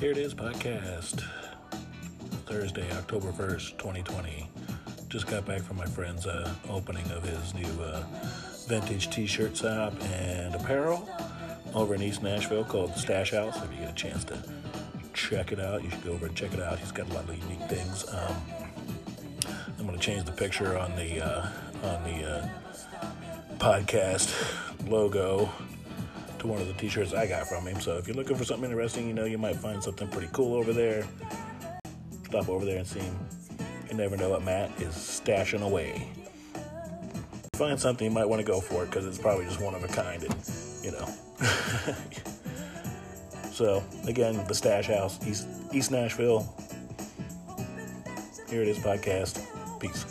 Here it is, podcast. Thursday, October 1st, 2020. Just got back from my friend's uh, opening of his new uh, vintage t shirt shop and apparel over in East Nashville called Stash House. If you get a chance to check it out, you should go over and check it out. He's got a lot of unique things. Um, I'm going to change the picture on the uh, on the uh, podcast logo to one of the t-shirts I got from him. So if you're looking for something interesting, you know, you might find something pretty cool over there. Stop over there and see him. You never know what Matt is stashing away. Find something you might want to go for it because it's probably just one of a kind, and you know. so again, the Stash House, East East Nashville. Here it is, podcast. Peace.